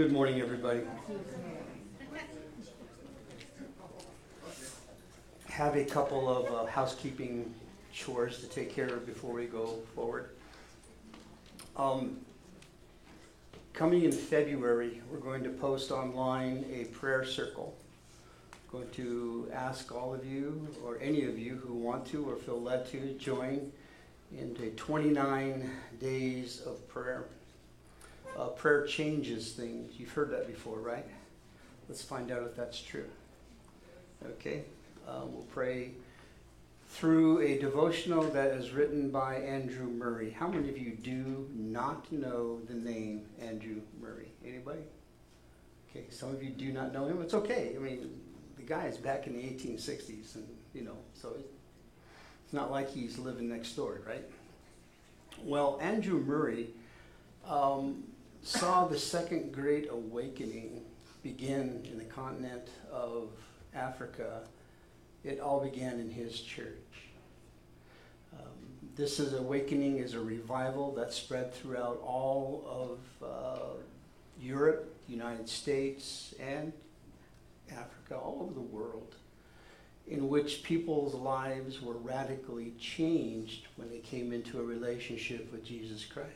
Good morning, everybody. Have a couple of uh, housekeeping chores to take care of before we go forward. Um, Coming in February, we're going to post online a prayer circle. I'm Going to ask all of you, or any of you who want to or feel led to, join into 29 days of prayer. Uh, prayer changes things. You've heard that before, right? Let's find out if that's true. Okay, uh, we'll pray through a devotional that is written by Andrew Murray. How many of you do not know the name Andrew Murray? Anybody? Okay, some of you do not know him. It's okay. I mean, the guy is back in the 1860s, and you know, so it's not like he's living next door, right? Well, Andrew Murray um, saw the Second Great Awakening begin in the continent of Africa it all began in his church. Um, this is awakening is a revival that spread throughout all of uh, Europe, United States, and Africa, all over the world, in which people's lives were radically changed when they came into a relationship with Jesus Christ.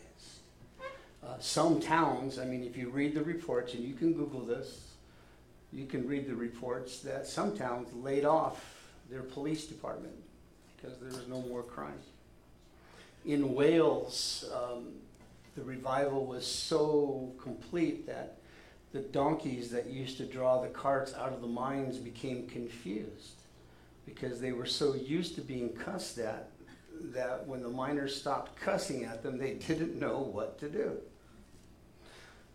Uh, some towns, I mean, if you read the reports, and you can Google this, you can read the reports that some towns laid off their police department because there was no more crime. In Wales, um, the revival was so complete that the donkeys that used to draw the carts out of the mines became confused because they were so used to being cussed at that when the miners stopped cussing at them, they didn't know what to do.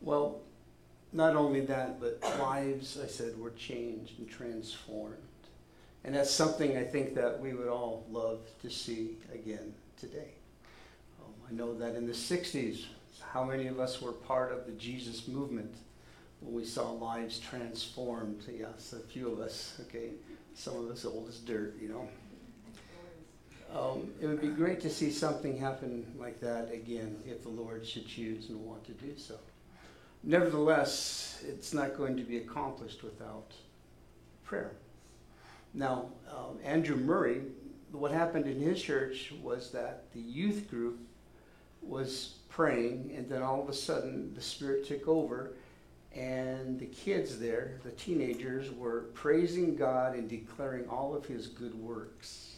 Well, not only that, but lives, I said, were changed and transformed. And that's something I think that we would all love to see again today. Um, I know that in the 60s, how many of us were part of the Jesus movement when we saw lives transformed? Yes, a few of us, okay? Some of us old as dirt, you know. Um, it would be great to see something happen like that again if the Lord should choose and want to do so. Nevertheless, it's not going to be accomplished without prayer. Now, um, Andrew Murray, what happened in his church was that the youth group was praying, and then all of a sudden the Spirit took over, and the kids there, the teenagers, were praising God and declaring all of his good works.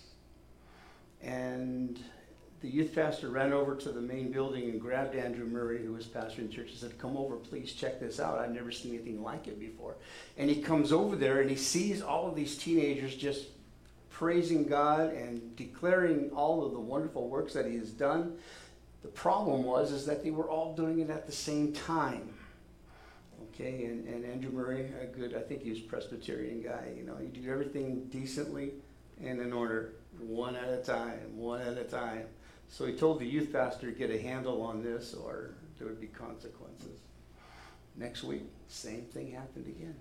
And the youth pastor ran over to the main building and grabbed Andrew Murray, who was pastor in church, and said, Come over, please check this out. I've never seen anything like it before. And he comes over there and he sees all of these teenagers just praising God and declaring all of the wonderful works that he has done. The problem was is that they were all doing it at the same time. Okay, and, and Andrew Murray, a good, I think he was Presbyterian guy, you know, he did everything decently and in order, one at a time, one at a time. So he told the youth pastor to get a handle on this or there would be consequences. Next week, same thing happened again.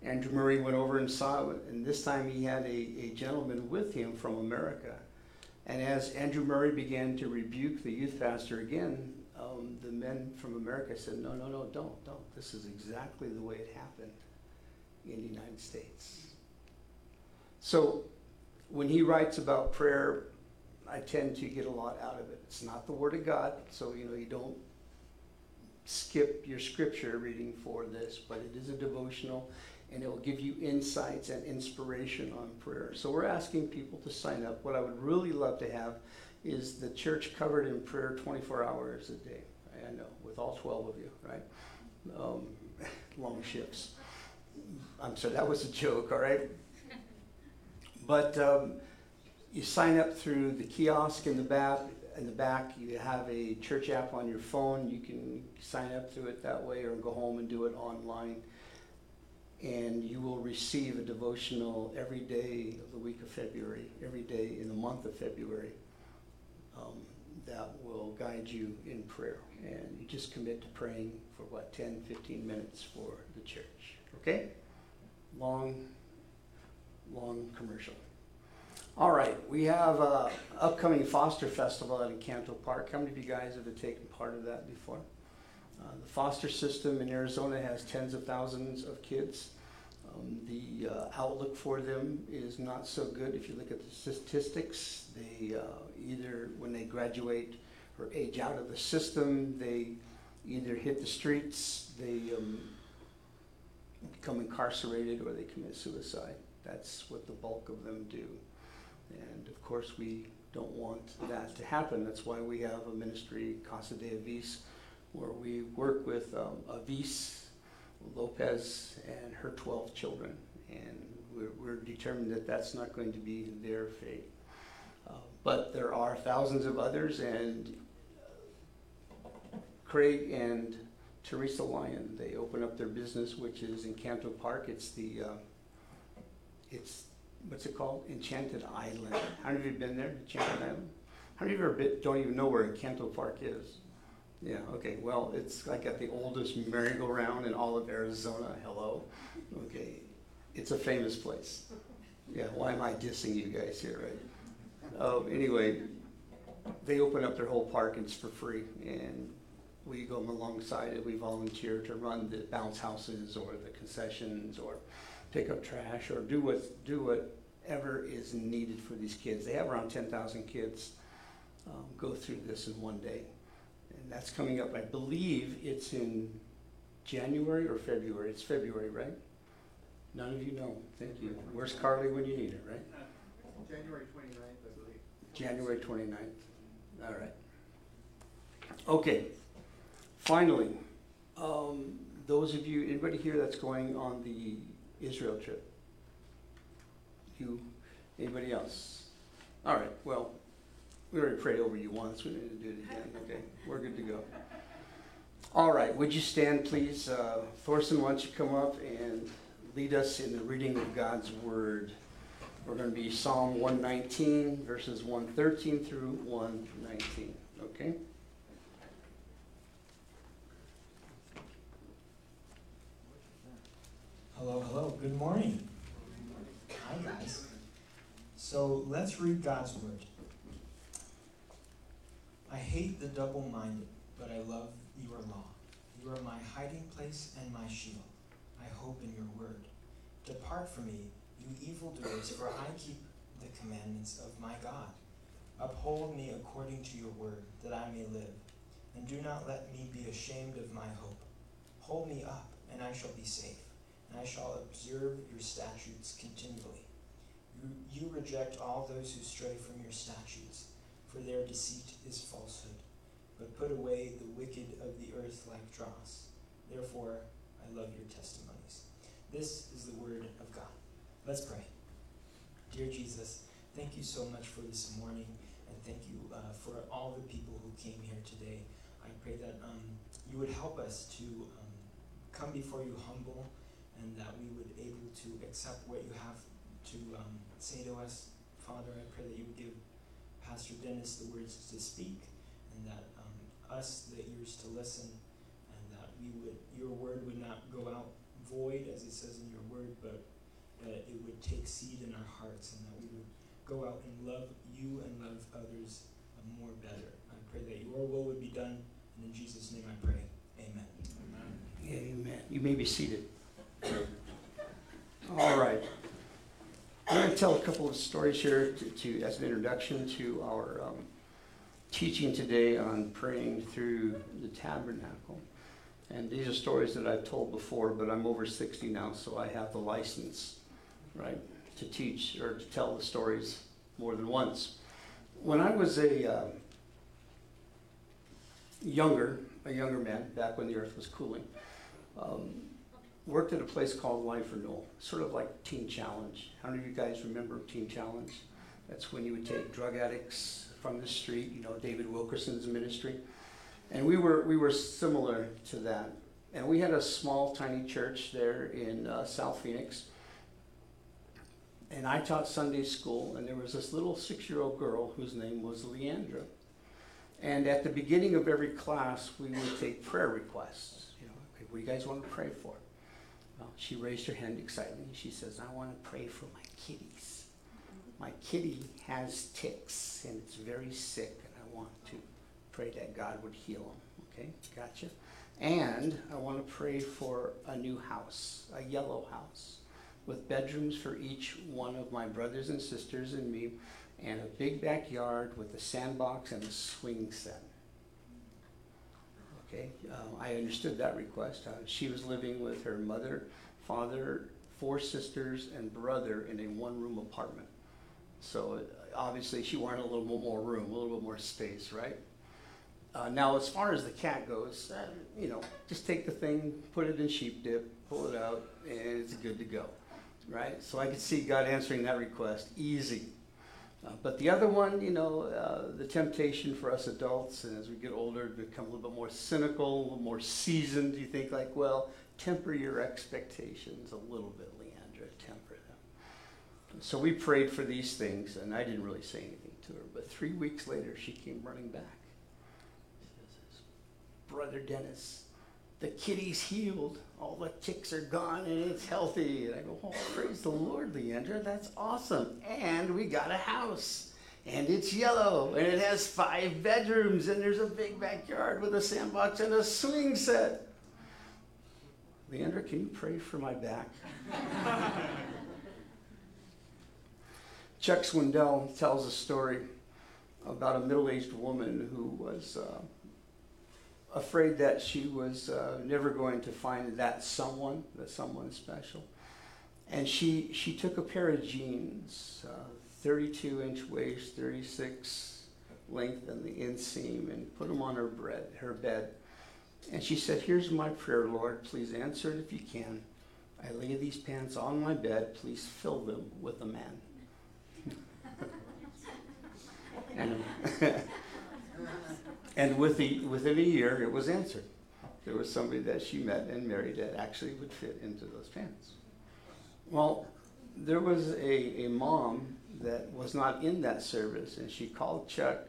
Andrew Murray went over and saw it, and this time he had a, a gentleman with him from America. And as Andrew Murray began to rebuke the youth pastor again, um, the men from America said, No, no, no, don't, don't. This is exactly the way it happened in the United States. So when he writes about prayer, I tend to get a lot out of it. It's not the Word of God, so you know you don't skip your scripture reading for this, but it is a devotional and it will give you insights and inspiration on prayer. So we're asking people to sign up. What I would really love to have is the church covered in prayer 24 hours a day. I know, with all 12 of you, right? Um, long shifts. I'm sorry, that was a joke, all right? But um, you sign up through the kiosk in the back. In the back, you have a church app on your phone. You can sign up through it that way, or go home and do it online. And you will receive a devotional every day of the week of February, every day in the month of February, um, that will guide you in prayer. And you just commit to praying for what, 10, 15 minutes for the church. Okay? Long, long commercial. All right, we have a upcoming Foster Festival at Encanto Park. How many of you guys have taken part of that before? Uh, the foster system in Arizona has tens of thousands of kids. Um, the uh, outlook for them is not so good. If you look at the statistics, they uh, either when they graduate or age out of the system, they either hit the streets, they um, become incarcerated, or they commit suicide. That's what the bulk of them do. And of course, we don't want that to happen. That's why we have a ministry, Casa de Avis, where we work with um, Avis Lopez and her 12 children. And we're, we're determined that that's not going to be their fate. Uh, but there are thousands of others, and Craig and Teresa Lyon, they open up their business, which is in Canto Park. It's the, uh, it's, what's it called? Enchanted Island. How many of you been there, Enchanted Island? How many of you ever been, don't even know where Canto Park is? Yeah, okay, well, it's like at the oldest merry-go-round in all of Arizona, hello? Okay, it's a famous place. Yeah, why am I dissing you guys here, right? Uh, anyway, they open up their whole park and it's for free, and we go alongside it, we volunteer to run the bounce houses or the concessions or pick up trash or do what, do whatever is needed for these kids. They have around ten thousand kids, um, go through this in one day. And that's coming up, I believe it's in January or February, it's February, right? None of you know, thank you. Where's Carly when you need her, right? January twenty-ninth, I believe. January 29th. All right. Okay. Finally, um, those of you, anybody here that's going on the Israel trip? You, anybody else? All right, well, we already prayed over you once, we need to do it again, okay? We're good to go. All right, would you stand, please? Uh, Thorson, why don't you come up and lead us in the reading of God's word? We're going to be Psalm 119, verses 113 through 119, okay? Hello, hello, good morning. Hi, guys. So let's read God's word. I hate the double minded, but I love your law. You are my hiding place and my shield. I hope in your word. Depart from me, you evildoers, for I keep the commandments of my God. Uphold me according to your word, that I may live. And do not let me be ashamed of my hope. Hold me up, and I shall be safe and I shall observe your statutes continually. You, you reject all those who stray from your statutes, for their deceit is falsehood. But put away the wicked of the earth like dross. Therefore, I love your testimonies. This is the word of God. Let's pray. Dear Jesus, thank you so much for this morning, and thank you uh, for all the people who came here today. I pray that um, you would help us to um, come before you humble and that we would able to accept what you have to um, say to us. Father, I pray that you would give Pastor Dennis the words to speak, and that um, us the ears to listen, and that we would your word would not go out void, as it says in your word, but that it would take seed in our hearts, and that we would go out and love you and love others more better. I pray that your will would be done, and in Jesus' name I pray. Amen. Amen. You may be seated. All right. I'm going to tell a couple of stories here to, to as an introduction to our um, teaching today on praying through the tabernacle. And these are stories that I've told before, but I'm over 60 now, so I have the license, right, to teach or to tell the stories more than once. When I was a uh, younger, a younger man, back when the earth was cooling, um, worked at a place called Life Renewal, sort of like Teen Challenge. How many of you guys remember Teen Challenge? That's when you would take drug addicts from the street, you know, David Wilkerson's ministry. And we were, we were similar to that. And we had a small, tiny church there in uh, South Phoenix. And I taught Sunday school, and there was this little six year old girl whose name was Leandra. And at the beginning of every class, we would take prayer requests. You know, okay, what do you guys want to pray for? Well, she raised her hand excitedly. She says, I want to pray for my kitties. My kitty has ticks and it's very sick, and I want to pray that God would heal him. Okay, gotcha. And I want to pray for a new house, a yellow house, with bedrooms for each one of my brothers and sisters and me, and a big backyard with a sandbox and a swing set. Okay, uh, I understood that request. Uh, she was living with her mother, father, four sisters, and brother in a one-room apartment. So uh, obviously, she wanted a little bit more room, a little bit more space, right? Uh, now, as far as the cat goes, uh, you know, just take the thing, put it in sheep dip, pull it out, and it's good to go, right? So I could see God answering that request easy. Uh, but the other one, you know, uh, the temptation for us adults, and as we get older, become a little bit more cynical, a little more seasoned. You think like, well, temper your expectations a little bit, Leandra, temper them. So we prayed for these things, and I didn't really say anything to her. But three weeks later, she came running back. She says, Brother Dennis, the kitty's healed. All the ticks are gone and it's healthy. And I go, oh, praise the Lord, Leandra. That's awesome. And we got a house. And it's yellow. And it has five bedrooms. And there's a big backyard with a sandbox and a swing set. Leandra, can you pray for my back? Chuck Swindoll tells a story about a middle aged woman who was. Uh, afraid that she was uh, never going to find that someone, that someone special. And she, she took a pair of jeans, uh, 32 inch waist, 36 length in the inseam, and put them on her, bread, her bed. And she said, Here's my prayer, Lord. Please answer it if you can. I lay these pants on my bed. Please fill them with a man. and, and with the, within a year, it was answered. There was somebody that she met and married that actually would fit into those pants. Well, there was a, a mom that was not in that service, and she called Chuck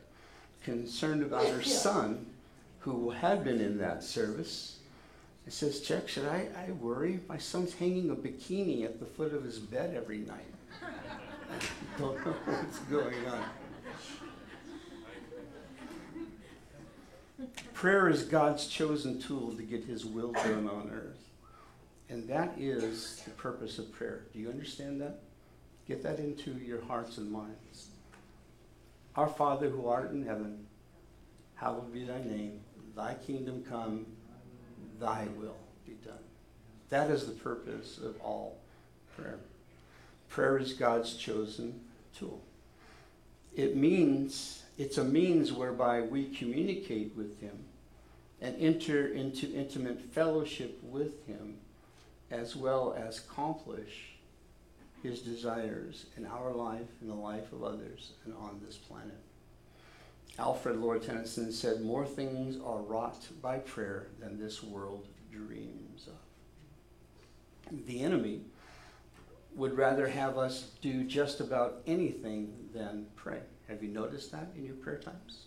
concerned about her son who had been in that service. And says, Chuck, should I, I worry? My son's hanging a bikini at the foot of his bed every night. I don't know what's going on. Prayer is God's chosen tool to get his will done on earth. And that is the purpose of prayer. Do you understand that? Get that into your hearts and minds. Our Father who art in heaven, hallowed be thy name. Thy kingdom come, thy will be done. That is the purpose of all prayer. Prayer is God's chosen tool. It means, it's a means whereby we communicate with Him and enter into intimate fellowship with Him as well as accomplish His desires in our life, in the life of others, and on this planet. Alfred Lord Tennyson said, More things are wrought by prayer than this world dreams of. The enemy would rather have us do just about anything than pray. Have you noticed that in your prayer times?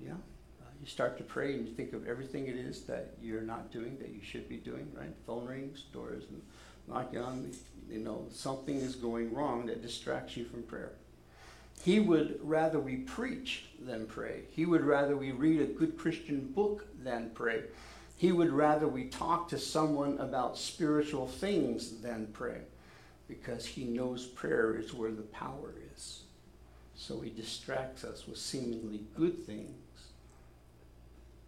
Yeah. Uh, you start to pray and you think of everything it is that you're not doing that you should be doing, right? Phone rings, doors knocking on, you know, something is going wrong that distracts you from prayer. He would rather we preach than pray. He would rather we read a good Christian book than pray. He would rather we talk to someone about spiritual things than pray because he knows prayer is where the power is. So he distracts us with seemingly good things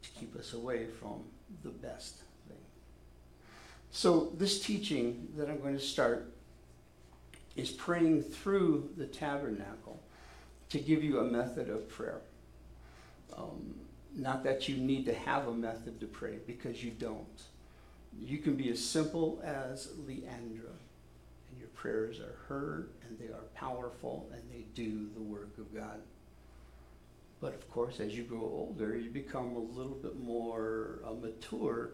to keep us away from the best thing. So, this teaching that I'm going to start is praying through the tabernacle to give you a method of prayer. Um, not that you need to have a method to pray, because you don't. You can be as simple as Leandra, and your prayers are heard, and they are powerful, and they do the work of God. But of course, as you grow older, you become a little bit more uh, mature.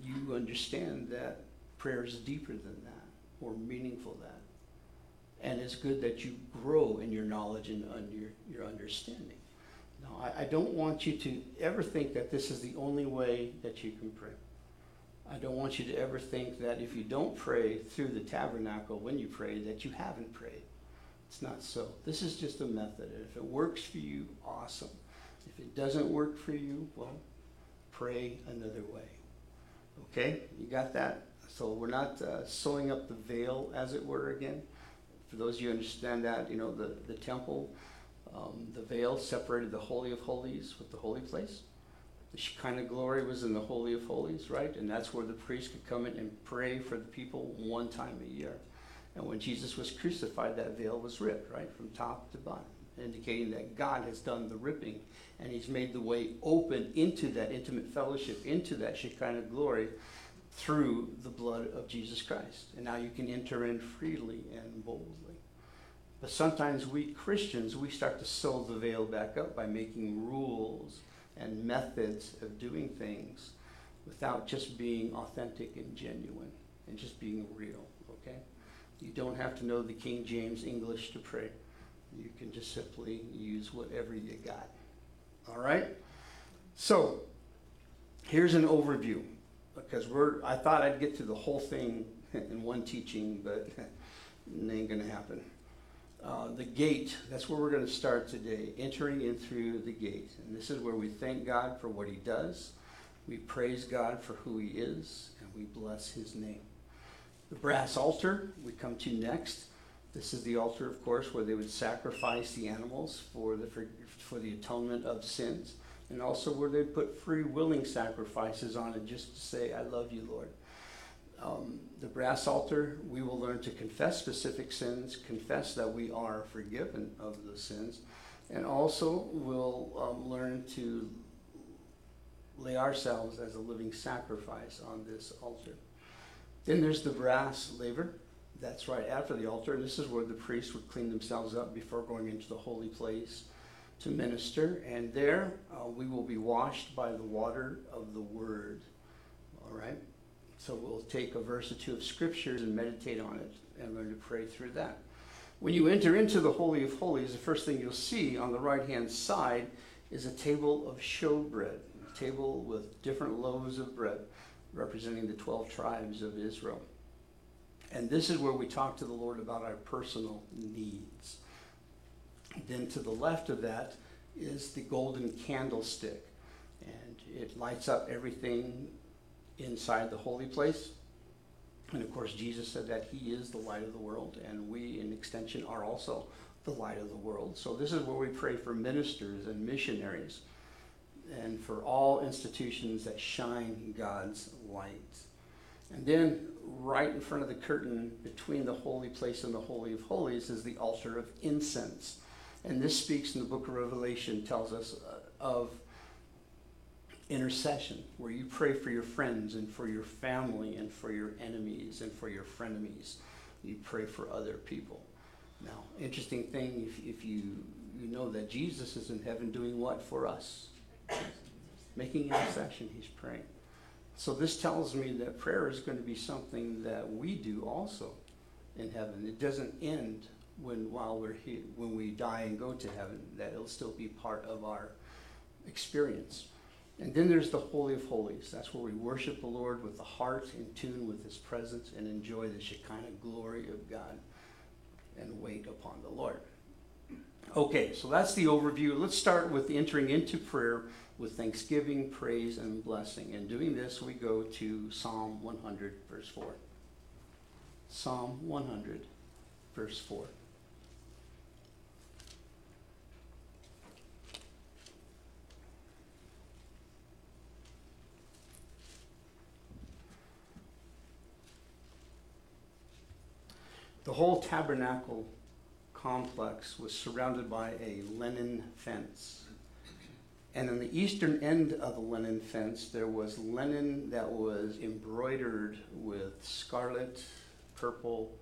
You understand that prayer is deeper than that, more meaningful than that. And it's good that you grow in your knowledge and your, your understanding. Now, I, I don't want you to ever think that this is the only way that you can pray. I don't want you to ever think that if you don't pray through the tabernacle when you pray, that you haven't prayed. It's not so. This is just a method. If it works for you, awesome. If it doesn't work for you, well, pray another way. Okay, you got that? So we're not uh, sewing up the veil, as it were, again. For those of you understand that, you know, the, the temple, um, the veil separated the Holy of Holies with the holy place. The Shekinah glory was in the Holy of Holies, right? And that's where the priest could come in and pray for the people one time a year. And when Jesus was crucified, that veil was ripped, right, from top to bottom, indicating that God has done the ripping and He's made the way open into that intimate fellowship, into that Shekinah glory through the blood of Jesus Christ. And now you can enter in freely and boldly. But sometimes we Christians, we start to sew the veil back up by making rules and methods of doing things without just being authentic and genuine and just being real, okay? You don't have to know the King James English to pray. You can just simply use whatever you got. All right? So, here's an overview because we're I thought I'd get through the whole thing in one teaching, but it ain't going to happen. Uh, the gate, that's where we're going to start today, entering in through the gate. And this is where we thank God for what He does, we praise God for who He is, and we bless His name. The brass altar we come to next. This is the altar, of course, where they would sacrifice the animals for the, for, for the atonement of sins, and also where they'd put free willing sacrifices on it just to say, I love you, Lord. Um, the brass altar, we will learn to confess specific sins, confess that we are forgiven of the sins, and also we'll um, learn to lay ourselves as a living sacrifice on this altar. Then there's the brass laver. That's right after the altar. And this is where the priests would clean themselves up before going into the holy place to minister. And there uh, we will be washed by the water of the word. All right? So we'll take a verse or two of scriptures and meditate on it and learn to pray through that. When you enter into the Holy of Holies, the first thing you'll see on the right hand side is a table of showbread, a table with different loaves of bread representing the 12 tribes of Israel. And this is where we talk to the Lord about our personal needs. Then to the left of that is the golden candlestick, and it lights up everything inside the holy place. And of course, Jesus said that He is the light of the world, and we, in extension, are also the light of the world. So, this is where we pray for ministers and missionaries and for all institutions that shine God's light. And then, right in front of the curtain between the holy place and the Holy of Holies, is the altar of incense. And this speaks in the book of Revelation, tells us uh, of intercession, where you pray for your friends and for your family and for your enemies and for your frenemies. You pray for other people. Now, interesting thing, if, if you, you know that Jesus is in heaven doing what for us? Making intercession, he's praying. So this tells me that prayer is going to be something that we do also in heaven. It doesn't end when while we're here, when we die and go to heaven. That it'll still be part of our experience. And then there's the Holy of Holies. That's where we worship the Lord with the heart in tune with His presence and enjoy the Shekinah glory of God and wait upon the Lord. Okay, so that's the overview. Let's start with entering into prayer with thanksgiving, praise, and blessing. And doing this, we go to Psalm 100, verse 4. Psalm 100, verse 4. The whole tabernacle complex was surrounded by a linen fence. And on the eastern end of the linen fence, there was linen that was embroidered with scarlet, purple,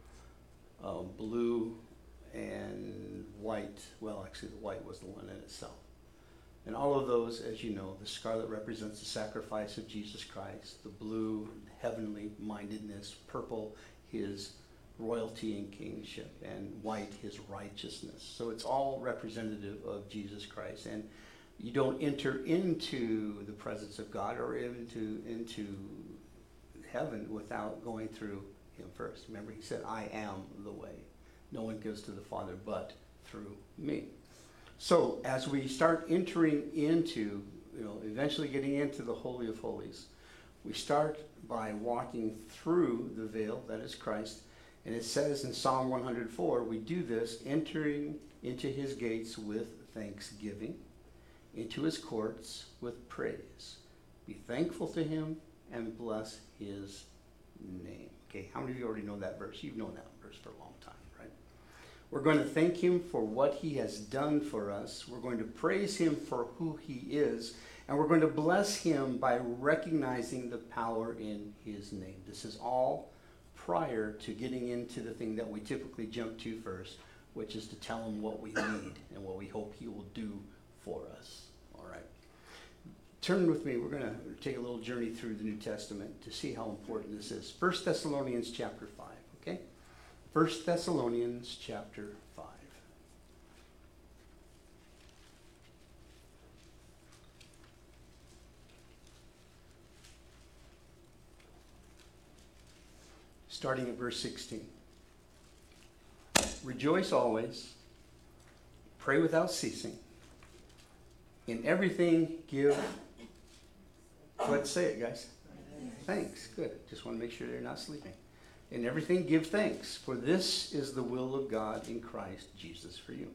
uh, blue, and white. Well, actually, the white was the linen itself. And all of those, as you know, the scarlet represents the sacrifice of Jesus Christ, the blue, heavenly mindedness, purple, his royalty and kingship, and white, his righteousness. So it's all representative of Jesus Christ. And you don't enter into the presence of God or into, into heaven without going through him first. Remember, he said, I am the way. No one goes to the Father but through me. So as we start entering into you know, eventually getting into the Holy of Holies. We start by walking through the veil, that is Christ, and it says in Psalm 104, we do this entering into his gates with thanksgiving, into his courts with praise. Be thankful to him and bless his name. Okay, how many of you already know that verse? You've known that verse for a long time, right? We're going to thank him for what he has done for us. We're going to praise him for who he is. And we're going to bless him by recognizing the power in his name. This is all prior to getting into the thing that we typically jump to first, which is to tell him what we need and what we hope he will do for us. All right. Turn with me. We're going to take a little journey through the New Testament to see how important this is. 1 Thessalonians chapter 5, okay? 1 Thessalonians chapter 5. Starting at verse 16. Rejoice always, pray without ceasing. In everything, give. Let's say it, guys. Thanks. Good. Just want to make sure they're not sleeping. In everything, give thanks, for this is the will of God in Christ Jesus for you.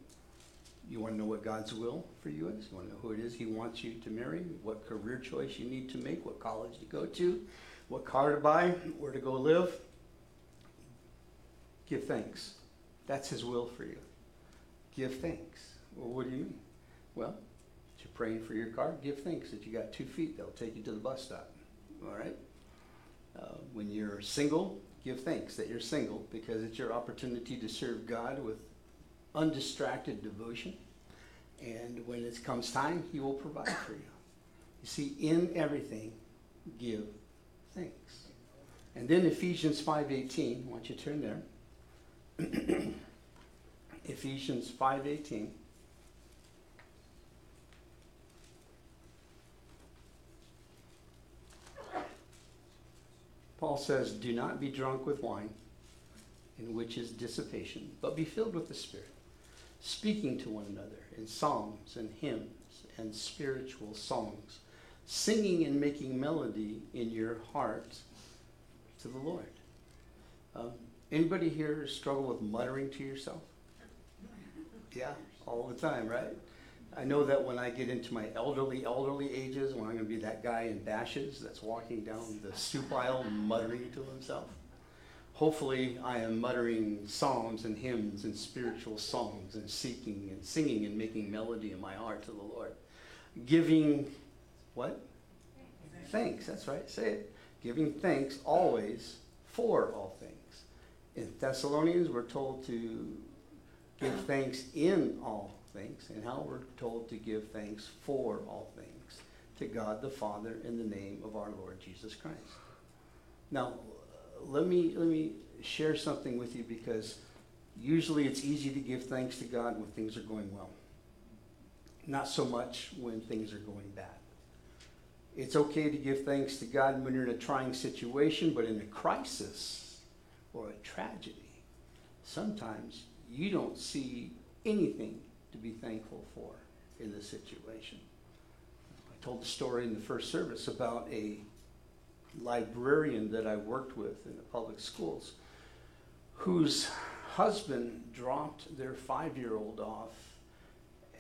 You want to know what God's will for you is? You want to know who it is He wants you to marry? What career choice you need to make? What college to go to? What car to buy? Where to go live? Give thanks. That's His will for you. Give thanks. Well, what do you mean? Well, you're praying for your car, give thanks that you got two feet that'll take you to the bus stop. All right? Uh, when you're single, give thanks that you're single because it's your opportunity to serve God with undistracted devotion. And when it comes time, He will provide for you. You see, in everything, give thanks. And then Ephesians 5.18, I want you to turn there. Ephesians 5.18. Paul says, Do not be drunk with wine, in which is dissipation, but be filled with the Spirit, speaking to one another in psalms and hymns and spiritual songs, singing and making melody in your heart to the Lord. Um, anybody here struggle with muttering to yourself? Yeah, all the time, right? I know that when I get into my elderly, elderly ages, when I'm going to be that guy in Bashas' that's walking down the soup aisle muttering to himself, hopefully I am muttering psalms and hymns and spiritual songs and seeking and singing and making melody in my heart to the Lord. Giving what? Thanks, that's right, say it. Giving thanks always for all things. In Thessalonians, we're told to give thanks in all things, and how we're told to give thanks for all things to God the Father in the name of our Lord Jesus Christ. Now, let me let me share something with you because usually it's easy to give thanks to God when things are going well. Not so much when things are going bad. It's okay to give thanks to God when you're in a trying situation, but in a crisis or a tragedy, sometimes you don't see anything to be thankful for in the situation. I told the story in the first service about a librarian that I worked with in the public schools whose husband dropped their five year old off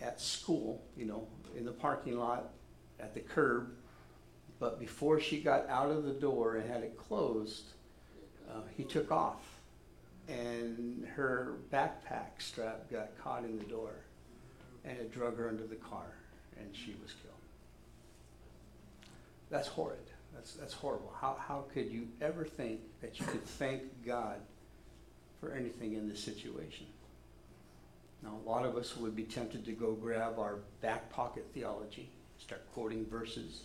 at school, you know, in the parking lot at the curb. But before she got out of the door and had it closed, uh, he took off. And her backpack strap got caught in the door and it drug her under the car and she was killed. That's horrid. That's, that's horrible. How, how could you ever think that you could thank God for anything in this situation? Now, a lot of us would be tempted to go grab our back pocket theology, start quoting verses,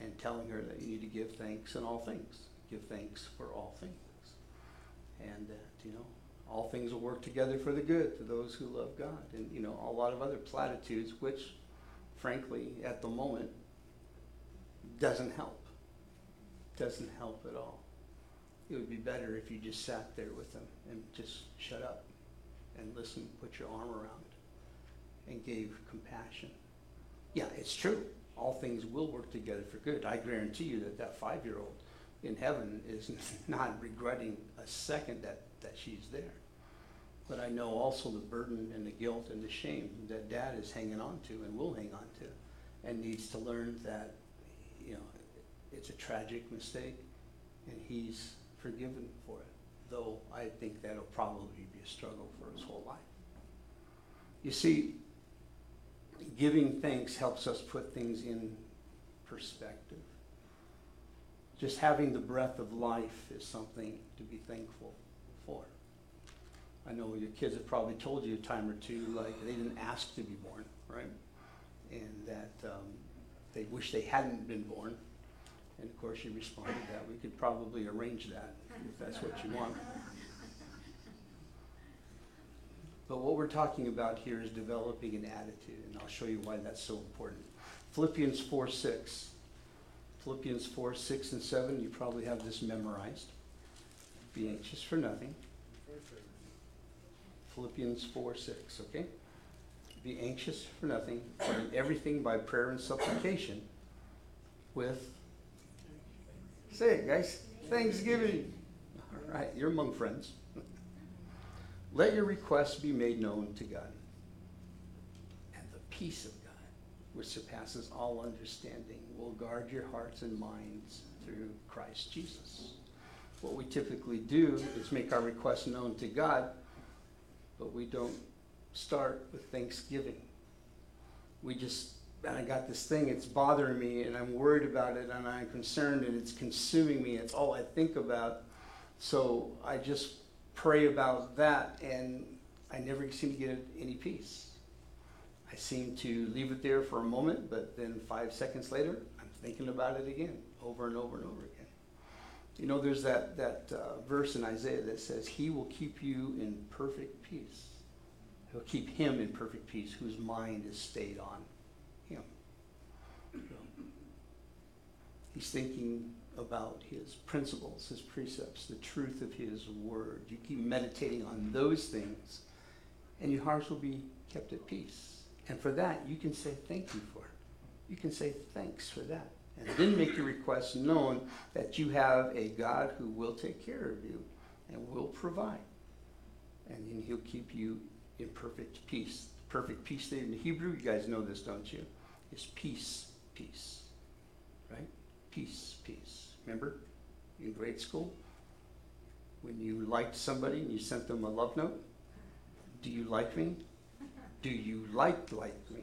and telling her that you need to give thanks in all things. Give thanks for all things. And, uh, you know, all things will work together for the good to those who love God. And, you know, a lot of other platitudes, which, frankly, at the moment, doesn't help. Doesn't help at all. It would be better if you just sat there with them and just shut up and listen, put your arm around, and gave compassion Yeah, it's true. All things will work together for good. I guarantee you that that five-year-old in heaven is not regretting a second that, that she's there. But I know also the burden and the guilt and the shame that dad is hanging on to and will hang on to and needs to learn that, you know, it's a tragic mistake and he's forgiven for it. Though I think that'll probably be a struggle for his whole life. You see, giving thanks helps us put things in perspective. Just having the breath of life is something to be thankful for. I know your kids have probably told you a time or two, like, they didn't ask to be born, right? And that um, they wish they hadn't been born. And of course, you responded that. We could probably arrange that if that's what you want. But what we're talking about here is developing an attitude, and I'll show you why that's so important. Philippians 4 6. Philippians 4 6 and 7, you probably have this memorized. Be anxious for nothing. Philippians 4 6, okay? Be anxious for nothing, but in everything by prayer and supplication with, say it, guys, thanksgiving. All right, you're among friends. Let your requests be made known to God. And the peace of which surpasses all understanding, will guard your hearts and minds through Christ Jesus. What we typically do is make our requests known to God, but we don't start with thanksgiving. We just, and I got this thing, it's bothering me, and I'm worried about it, and I'm concerned, and it's consuming me. It's all I think about. So I just pray about that, and I never seem to get any peace. I seem to leave it there for a moment, but then five seconds later, I'm thinking about it again, over and over and over again. You know, there's that, that uh, verse in Isaiah that says, He will keep you in perfect peace. He'll keep him in perfect peace whose mind is stayed on him. He's thinking about his principles, his precepts, the truth of his word. You keep meditating on those things, and your hearts will be kept at peace. And for that, you can say thank you for it. You can say thanks for that. And then make your request known that you have a God who will take care of you and will provide. And then he'll keep you in perfect peace. Perfect peace there in Hebrew, you guys know this, don't you? Is peace, peace. Right? Peace, peace. Remember in grade school? When you liked somebody and you sent them a love note? Do you like me? Do you like like me?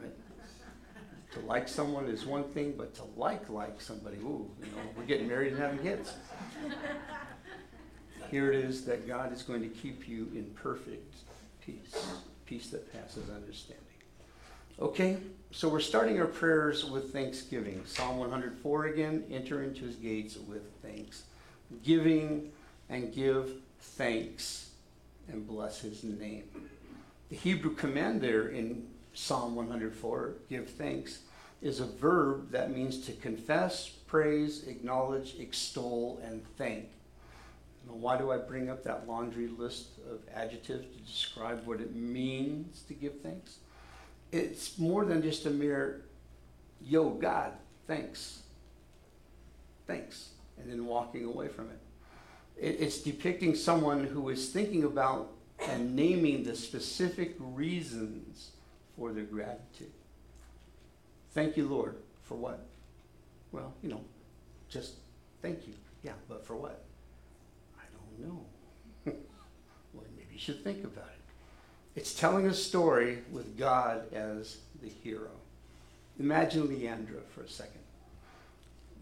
Right? To like someone is one thing, but to like like somebody, ooh, you know, we're getting married and having kids. Here it is that God is going to keep you in perfect peace, peace that passes understanding. Okay, so we're starting our prayers with thanksgiving. Psalm 104 again enter into his gates with thanks, giving and give thanks and bless his name. The Hebrew command there in Psalm 104, give thanks, is a verb that means to confess, praise, acknowledge, extol, and thank. Now, why do I bring up that laundry list of adjectives to describe what it means to give thanks? It's more than just a mere, yo, God, thanks. Thanks. And then walking away from it. it it's depicting someone who is thinking about and naming the specific reasons for their gratitude. Thank you, Lord, for what? Well, you know, just thank you. Yeah, but for what? I don't know. well, maybe you should think about it. It's telling a story with God as the hero. Imagine Leandra for a second.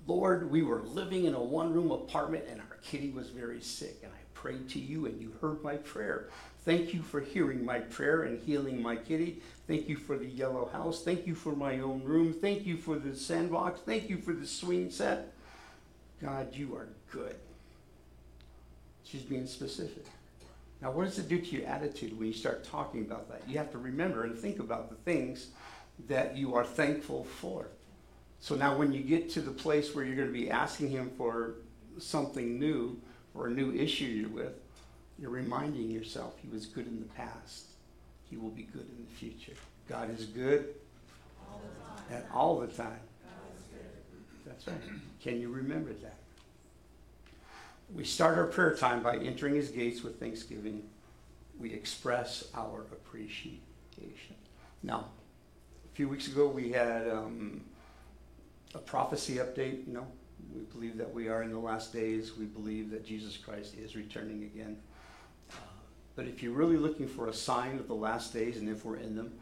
Lord, we were living in a one room apartment and our kitty was very sick, and I prayed to you and you heard my prayer. Thank you for hearing my prayer and healing my kitty. Thank you for the yellow house. Thank you for my own room. Thank you for the sandbox. Thank you for the swing set. God, you are good. She's being specific. Now, what does it do to your attitude when you start talking about that? You have to remember and think about the things that you are thankful for. So now, when you get to the place where you're going to be asking Him for something new or a new issue you're with, you're reminding yourself He was good in the past. He will be good in the future. God is good And all the time. That's right. Can you remember that? We start our prayer time by entering his gates with thanksgiving. We express our appreciation. Now, a few weeks ago we had um, a prophecy update. You know, we believe that we are in the last days. We believe that Jesus Christ is returning again. But if you're really looking for a sign of the last days and if we're in them,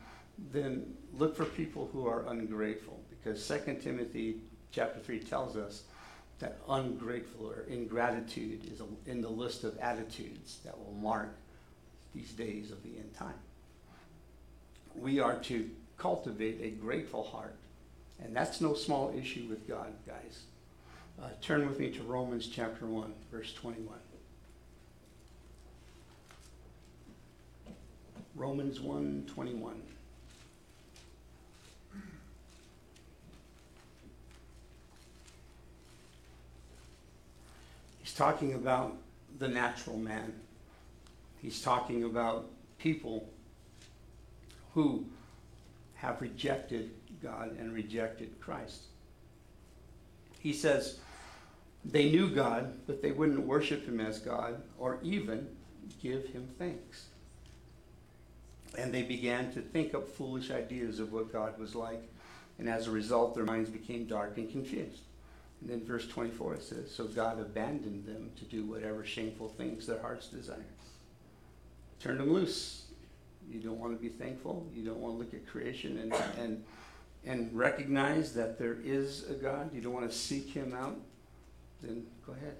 then look for people who are ungrateful because 2 Timothy chapter 3 tells us that ungrateful or ingratitude is in the list of attitudes that will mark these days of the end time. We are to cultivate a grateful heart, and that's no small issue with God, guys. Uh, turn with me to Romans chapter 1, verse 21. Romans 1 21. He's talking about the natural man. He's talking about people who have rejected God and rejected Christ. He says they knew God, but they wouldn't worship him as God or even give him thanks. And they began to think up foolish ideas of what God was like, and as a result, their minds became dark and confused. And then verse 24 it says, So God abandoned them to do whatever shameful things their hearts desire. Turned them loose. You don't want to be thankful. You don't want to look at creation and, and, and recognize that there is a God. You don't want to seek him out. Then go ahead.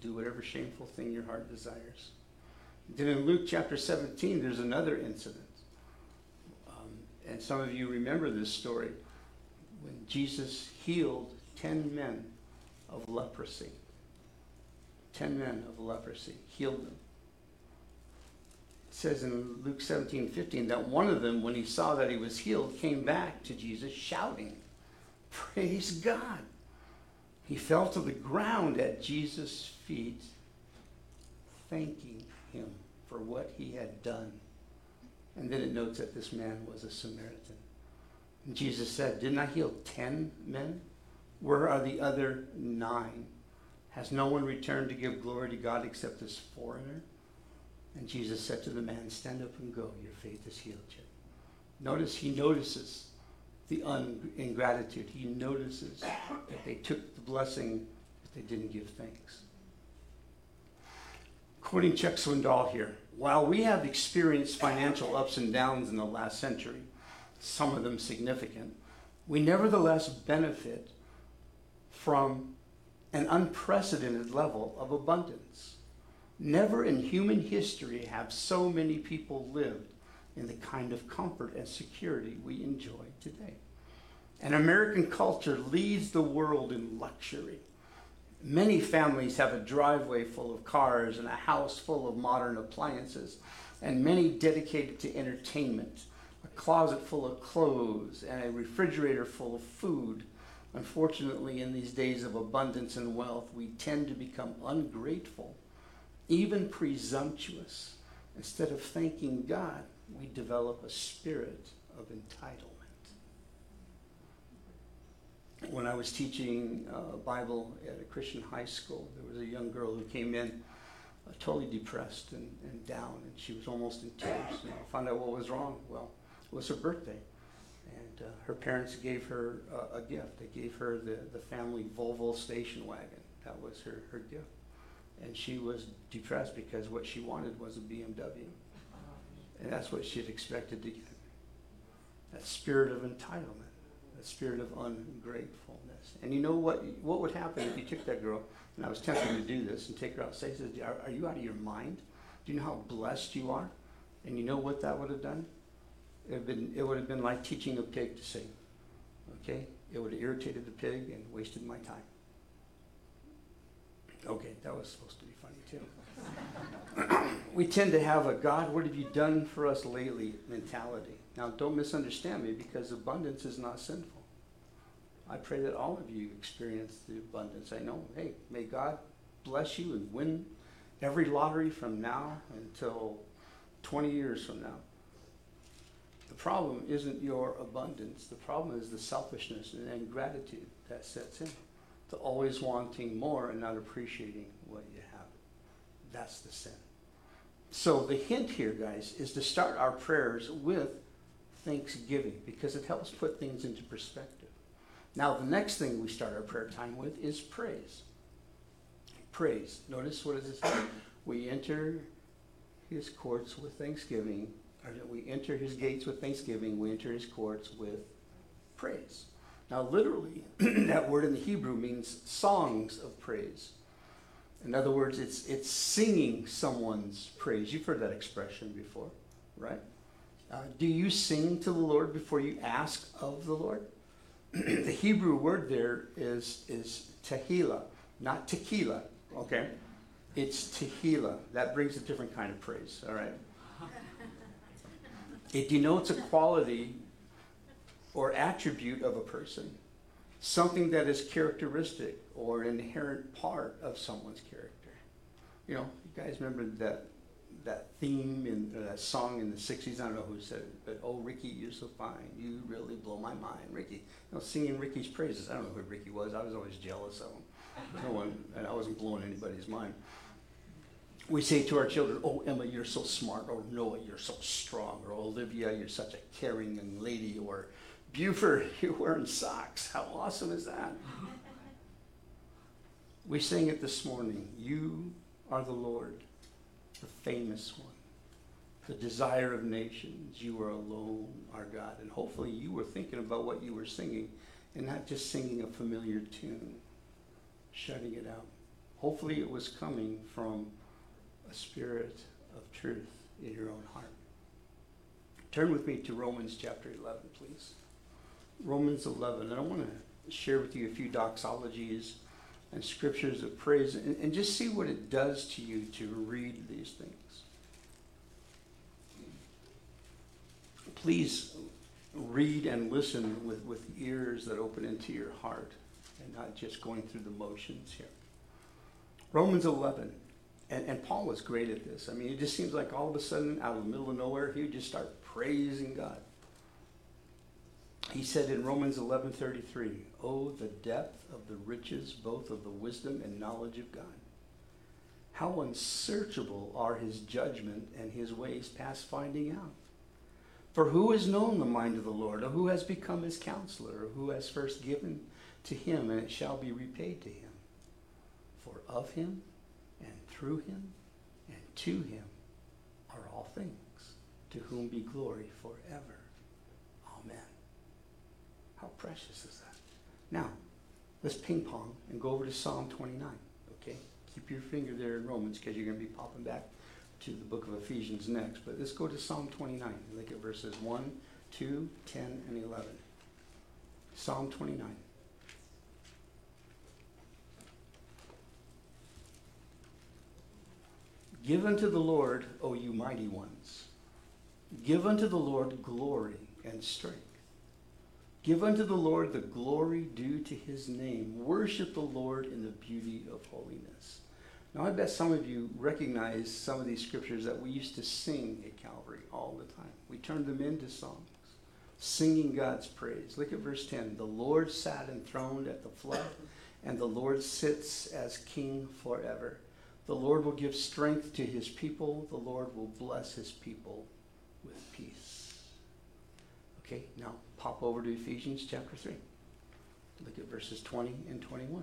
Do whatever shameful thing your heart desires. Then in Luke chapter 17, there's another incident. Um, and some of you remember this story when Jesus healed 10 men of leprosy. 10 men of leprosy, healed them. It says in Luke 17 15 that one of them, when he saw that he was healed, came back to Jesus shouting, Praise God. He fell to the ground at Jesus' feet, thanking him for what he had done. And then it notes that this man was a Samaritan. And Jesus said, Didn't I heal 10 men? Where are the other nine? Has no one returned to give glory to God except this foreigner? And Jesus said to the man, Stand up and go. Your faith has healed you. Notice he notices the un- ingratitude. He notices that they took the blessing, but they didn't give thanks. Quoting Chuck Swindoll here, while we have experienced financial ups and downs in the last century, some of them significant, we nevertheless benefit from an unprecedented level of abundance. Never in human history have so many people lived in the kind of comfort and security we enjoy today. And American culture leads the world in luxury. Many families have a driveway full of cars and a house full of modern appliances, and many dedicated to entertainment, a closet full of clothes, and a refrigerator full of food. Unfortunately, in these days of abundance and wealth, we tend to become ungrateful, even presumptuous. Instead of thanking God, we develop a spirit of entitlement. When I was teaching uh, Bible at a Christian high school, there was a young girl who came in uh, totally depressed and, and down, and she was almost in tears. And I found out what was wrong. Well, it was her birthday. And uh, her parents gave her a gift. They gave her the, the family Volvo station wagon. That was her, her gift. And she was depressed because what she wanted was a BMW. And that's what she had expected to get. That spirit of entitlement, that spirit of ungratefulness. And you know what, what would happen if you took that girl, and I was tempted to do this, and take her outside and says, are, are you out of your mind? Do you know how blessed you are? And you know what that would have done? It would have been, it would have been like teaching a pig to sing. Okay? It would have irritated the pig and wasted my time. Okay, that was supposed to be. we tend to have a God, what have you done for us lately mentality. Now, don't misunderstand me because abundance is not sinful. I pray that all of you experience the abundance. I know, hey, may God bless you and win every lottery from now until 20 years from now. The problem isn't your abundance. The problem is the selfishness and ingratitude that sets in. The always wanting more and not appreciating. That's the sin. So the hint here, guys, is to start our prayers with thanksgiving because it helps put things into perspective. Now, the next thing we start our prayer time with is praise. Praise. Notice what does it say? We enter his courts with thanksgiving, or we enter his gates with thanksgiving, we enter his courts with praise. Now, literally, that word in the Hebrew means songs of praise. In other words, it's, it's singing someone's praise. You've heard that expression before, right? Uh, do you sing to the Lord before you ask of the Lord? the Hebrew word there is, is tehillah, not tequila, okay? It's tehillah. That brings a different kind of praise, all right? It denotes a quality or attribute of a person, something that is characteristic or an inherent part of someone's character. You know, you guys remember that that theme in that song in the '60s? I don't know who said it, but oh, Ricky, you're so fine. You really blow my mind, Ricky. You know, singing Ricky's praises. I don't know who Ricky was. I was always jealous of him. No one, and I wasn't blowing anybody's mind. We say to our children, "Oh, Emma, you're so smart," or "Noah, you're so strong," or "Olivia, you're such a caring young lady," or "Buford, you're wearing socks." How awesome is that? We sang it this morning. You are the Lord, the famous one, the desire of nations. You are alone, our God. And hopefully you were thinking about what you were singing and not just singing a familiar tune, shutting it out. Hopefully it was coming from a spirit of truth in your own heart. Turn with me to Romans chapter 11, please. Romans 11. And I want to share with you a few doxologies and scriptures of praise and, and just see what it does to you to read these things. Please read and listen with, with ears that open into your heart and not just going through the motions here. Romans 11. And, and Paul was great at this. I mean, it just seems like all of a sudden, out of the middle of nowhere, he would just start praising God. He said in Romans 11:33, "Oh, the depth of the riches both of the wisdom and knowledge of God. How unsearchable are his judgment and his ways past finding out. For who has known the mind of the Lord, or who has become his counselor, or who has first given to him, and it shall be repaid to him? For of him, and through him, and to him are all things, to whom be glory forever. How precious is that? Now, let's ping pong and go over to Psalm 29, okay? Keep your finger there in Romans because you're going to be popping back to the book of Ephesians next. But let's go to Psalm 29 look at verses 1, 2, 10, and 11. Psalm 29. Give unto the Lord, O you mighty ones. Give unto the Lord glory and strength. Give unto the Lord the glory due to his name. Worship the Lord in the beauty of holiness. Now, I bet some of you recognize some of these scriptures that we used to sing at Calvary all the time. We turned them into songs, singing God's praise. Look at verse 10. The Lord sat enthroned at the flood, and the Lord sits as king forever. The Lord will give strength to his people. The Lord will bless his people with peace. Okay, now pop over to Ephesians chapter 3. Look at verses 20 and 21.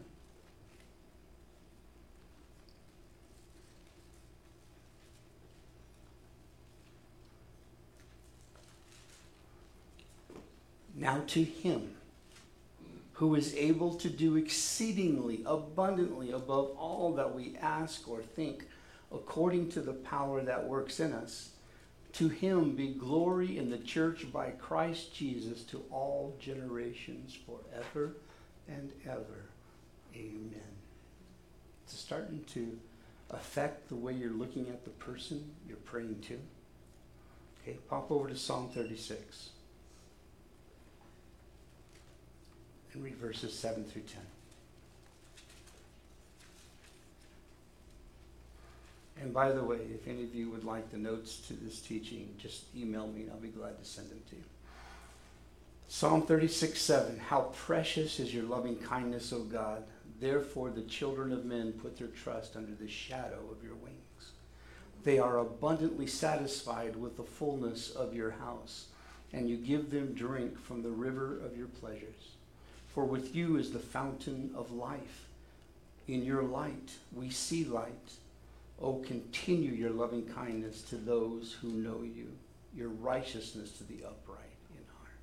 Now to him who is able to do exceedingly abundantly above all that we ask or think, according to the power that works in us. To him be glory in the church by Christ Jesus to all generations forever and ever. Amen. It's starting to affect the way you're looking at the person you're praying to. Okay, pop over to Psalm 36 and read verses 7 through 10. And by the way, if any of you would like the notes to this teaching, just email me and I'll be glad to send them to you. Psalm 36, 7. How precious is your loving kindness, O God. Therefore, the children of men put their trust under the shadow of your wings. They are abundantly satisfied with the fullness of your house, and you give them drink from the river of your pleasures. For with you is the fountain of life. In your light we see light. Oh, continue your loving kindness to those who know you, your righteousness to the upright in heart.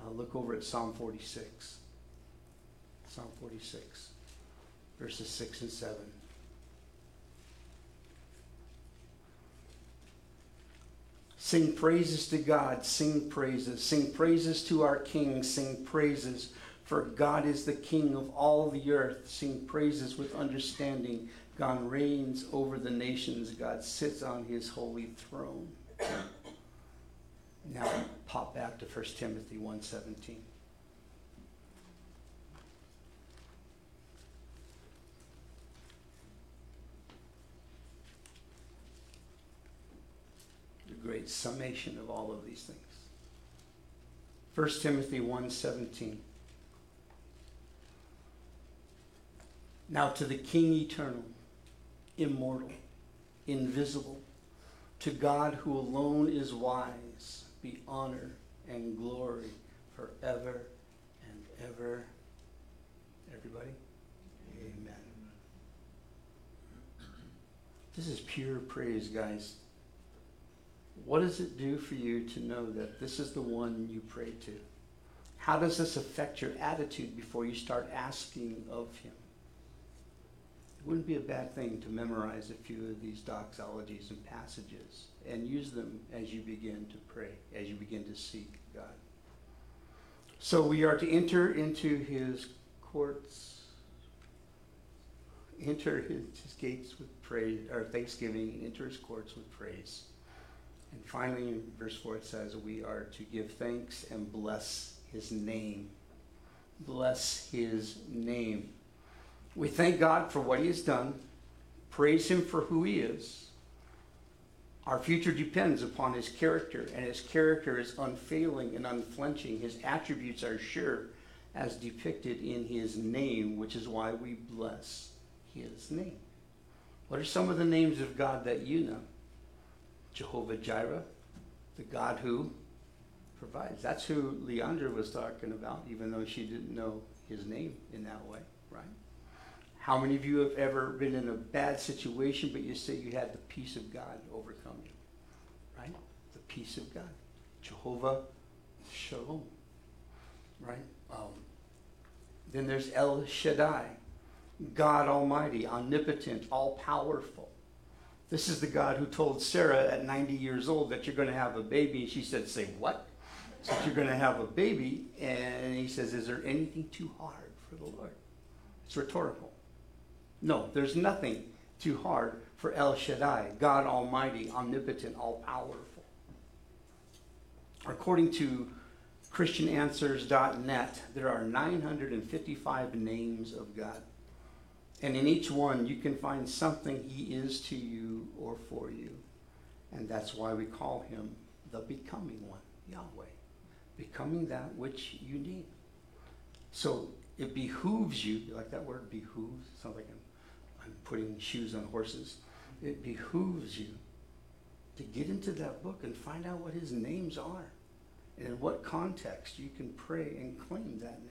Now look over at Psalm 46. Psalm 46, verses 6 and 7. Sing praises to God, sing praises, sing praises to our King, sing praises, for God is the King of all the earth. Sing praises with understanding. God reigns over the nations, God sits on his holy throne. Now pop back to 1 Timothy 1:17. The great summation of all of these things. 1 Timothy 1:17. Now to the King eternal, immortal, invisible, to God who alone is wise, be honor and glory forever and ever. Everybody? Amen. This is pure praise, guys. What does it do for you to know that this is the one you pray to? How does this affect your attitude before you start asking of him? It wouldn't be a bad thing to memorize a few of these doxologies and passages and use them as you begin to pray, as you begin to seek God. So we are to enter into his courts, enter his, his gates with praise, or thanksgiving, enter his courts with praise. And finally, in verse 4, it says, We are to give thanks and bless his name. Bless his name. We thank God for what He has done, praise Him for who He is. Our future depends upon His character, and His character is unfailing and unflinching. His attributes are sure, as depicted in His name, which is why we bless His name. What are some of the names of God that you know? Jehovah Jireh, the God who provides. That's who Leandra was talking about, even though she didn't know His name in that way, right? How many of you have ever been in a bad situation, but you say you had the peace of God overcome you? Right? The peace of God. Jehovah Shalom. Right? Um, then there's El Shaddai, God Almighty, omnipotent, all powerful. This is the God who told Sarah at 90 years old that you're going to have a baby. And she said, Say what? So you're going to have a baby. And he says, Is there anything too hard for the Lord? It's rhetorical. No, there's nothing too hard for El Shaddai, God Almighty, omnipotent, all powerful. According to ChristianAnswers.net, there are 955 names of God. And in each one, you can find something He is to you or for you. And that's why we call Him the becoming one, Yahweh. Becoming that which you need. So it behooves you, you like that word, behooves? Sounds like I'm putting shoes on horses. It behooves you to get into that book and find out what his names are and in what context you can pray and claim that name.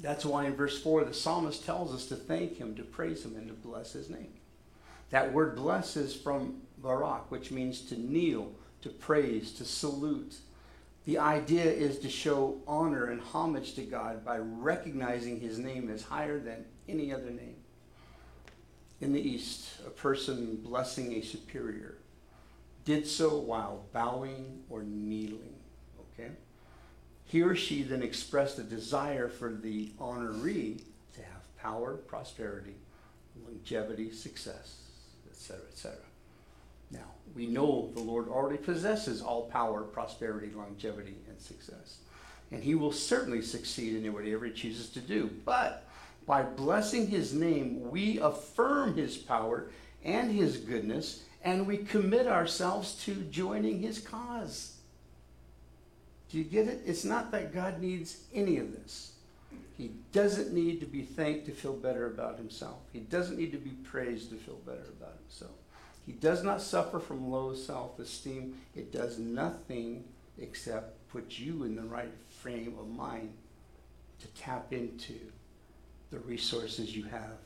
That's why in verse 4 the psalmist tells us to thank him, to praise him, and to bless his name. That word bless is from Barak, which means to kneel, to praise, to salute. The idea is to show honor and homage to God by recognizing his name as higher than any other name. In the East, a person blessing a superior did so while bowing or kneeling. Okay? He or she then expressed a desire for the honoree to have power, prosperity, longevity, success, etc., etc. Now, we know the Lord already possesses all power, prosperity, longevity, and success. And he will certainly succeed in whatever he chooses to do. But By blessing his name, we affirm his power and his goodness, and we commit ourselves to joining his cause. Do you get it? It's not that God needs any of this. He doesn't need to be thanked to feel better about himself. He doesn't need to be praised to feel better about himself. He does not suffer from low self esteem. It does nothing except put you in the right frame of mind to tap into the resources you have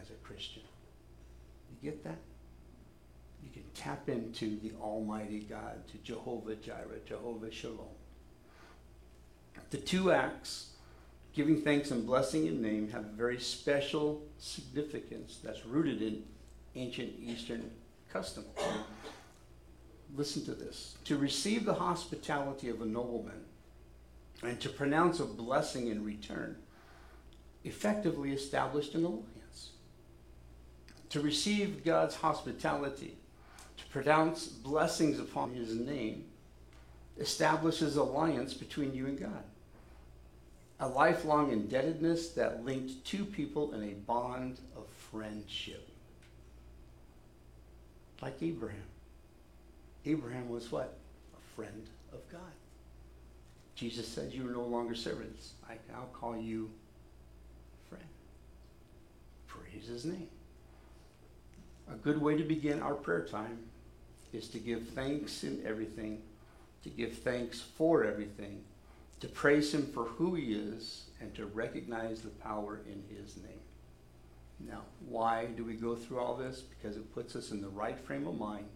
as a Christian. You get that? You can tap into the Almighty God, to Jehovah Jireh, Jehovah Shalom. The two acts, giving thanks and blessing in name, have a very special significance that's rooted in ancient Eastern custom. Listen to this. To receive the hospitality of a nobleman and to pronounce a blessing in return effectively established an alliance. To receive God's hospitality, to pronounce blessings upon his name, establishes alliance between you and God. A lifelong indebtedness that linked two people in a bond of friendship. Like Abraham. Abraham was what? A friend of God. Jesus said, You are no longer servants. I now call you. Praise his name. A good way to begin our prayer time is to give thanks in everything, to give thanks for everything, to praise him for who he is, and to recognize the power in his name. Now, why do we go through all this? Because it puts us in the right frame of mind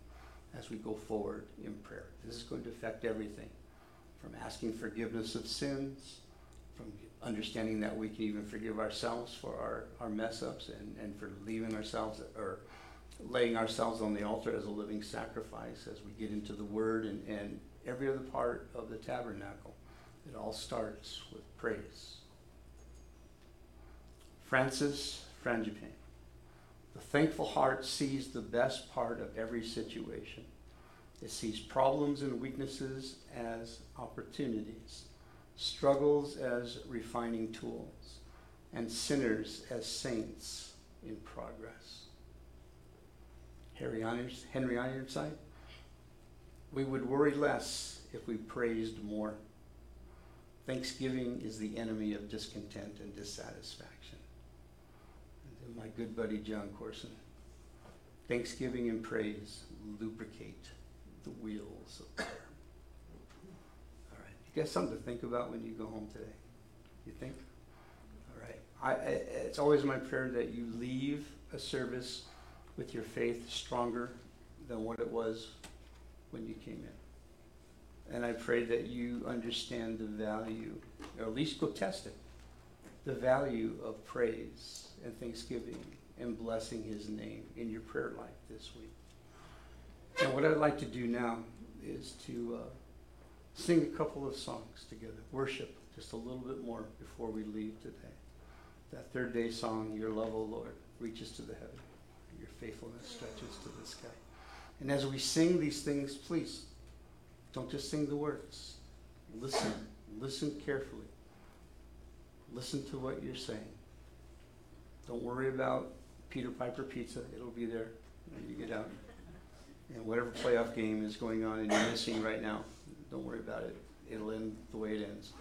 as we go forward in prayer. This is going to affect everything from asking forgiveness of sins, from understanding that we can even forgive ourselves for our, our mess ups and, and for leaving ourselves or laying ourselves on the altar as a living sacrifice as we get into the Word and, and every other part of the tabernacle. It all starts with praise. Francis Frangipane. The thankful heart sees the best part of every situation. It sees problems and weaknesses as opportunities, struggles as refining tools, and sinners as saints in progress. Henry Ironside, we would worry less if we praised more. Thanksgiving is the enemy of discontent and dissatisfaction. And my good buddy Jon Courson, thanksgiving and praise lubricate the wheels of prayer. You got something to think about when you go home today? You think? All right. I, I, it's always my prayer that you leave a service with your faith stronger than what it was when you came in. And I pray that you understand the value, or at least go test it, the value of praise and thanksgiving and blessing his name in your prayer life this week. And what I'd like to do now is to uh, sing a couple of songs together, worship just a little bit more before we leave today. That third day song, Your Love, O Lord, reaches to the heaven. Your faithfulness stretches to the sky. And as we sing these things, please don't just sing the words. Listen. Listen carefully. Listen to what you're saying. Don't worry about Peter Piper Pizza. It'll be there when you get out. And whatever playoff game is going on and you're missing right now, don't worry about it. It'll end the way it ends.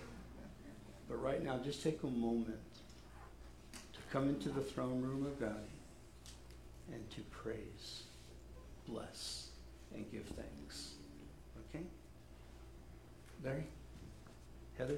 But right now, just take a moment to come into the throne room of God and to praise, bless, and give thanks. Okay? Larry? Heather?